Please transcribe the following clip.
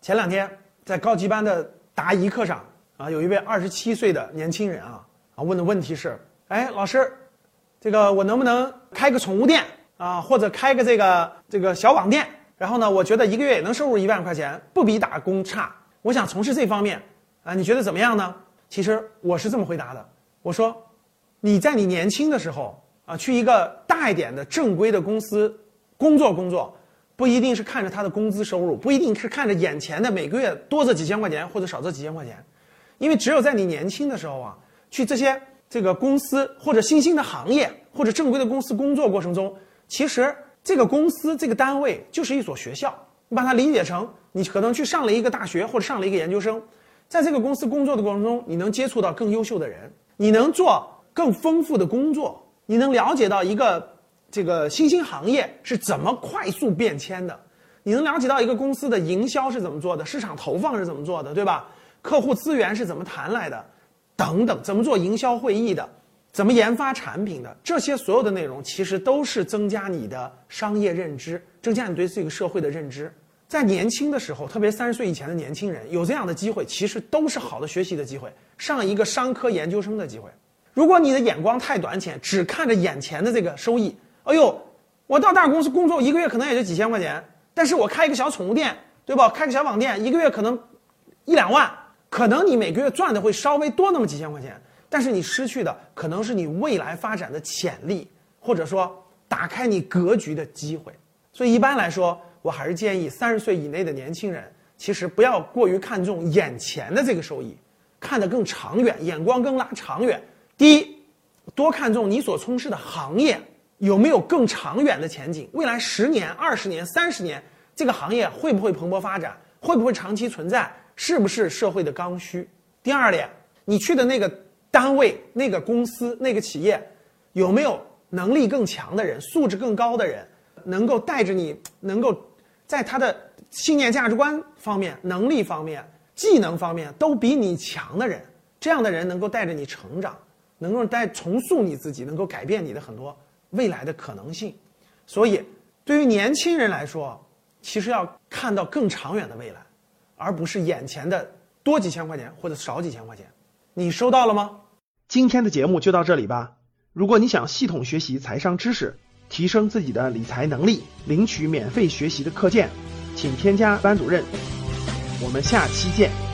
前两天在高级班的答疑课上啊，有一位二十七岁的年轻人啊啊问的问题是：哎，老师，这个我能不能开个宠物店啊，或者开个这个这个小网店？然后呢，我觉得一个月也能收入一万块钱，不比打工差。我想从事这方面啊，你觉得怎么样呢？其实我是这么回答的，我说，你在你年轻的时候啊，去一个大一点的正规的公司工作工作。不一定是看着他的工资收入，不一定是看着眼前的每个月多这几千块钱或者少这几千块钱，因为只有在你年轻的时候啊，去这些这个公司或者新兴的行业或者正规的公司工作过程中，其实这个公司这个单位就是一所学校，你把它理解成你可能去上了一个大学或者上了一个研究生，在这个公司工作的过程中，你能接触到更优秀的人，你能做更丰富的工作，你能了解到一个。这个新兴行业是怎么快速变迁的？你能了解到一个公司的营销是怎么做的，市场投放是怎么做的，对吧？客户资源是怎么谈来的，等等，怎么做营销会议的，怎么研发产品的，这些所有的内容其实都是增加你的商业认知，增加你对这个社会的认知。在年轻的时候，特别三十岁以前的年轻人有这样的机会，其实都是好的学习的机会，上一个商科研究生的机会。如果你的眼光太短浅，只看着眼前的这个收益。哎呦，我到大公司工作一个月可能也就几千块钱，但是我开一个小宠物店，对吧？开个小网店，一个月可能一两万，可能你每个月赚的会稍微多那么几千块钱，但是你失去的可能是你未来发展的潜力，或者说打开你格局的机会。所以一般来说，我还是建议三十岁以内的年轻人，其实不要过于看重眼前的这个收益，看得更长远，眼光更拉长远。第一，多看重你所从事的行业。有没有更长远的前景？未来十年、二十年、三十年，这个行业会不会蓬勃发展？会不会长期存在？是不是社会的刚需？第二点，你去的那个单位、那个公司、那个企业，有没有能力更强的人、素质更高的人，能够带着你，能够在他的信念、价值观方面、能力方面、技能方面都比你强的人？这样的人能够带着你成长，能够带重塑你自己，能够改变你的很多。未来的可能性，所以对于年轻人来说，其实要看到更长远的未来，而不是眼前的多几千块钱或者少几千块钱。你收到了吗？今天的节目就到这里吧。如果你想系统学习财商知识，提升自己的理财能力，领取免费学习的课件，请添加班主任。我们下期见。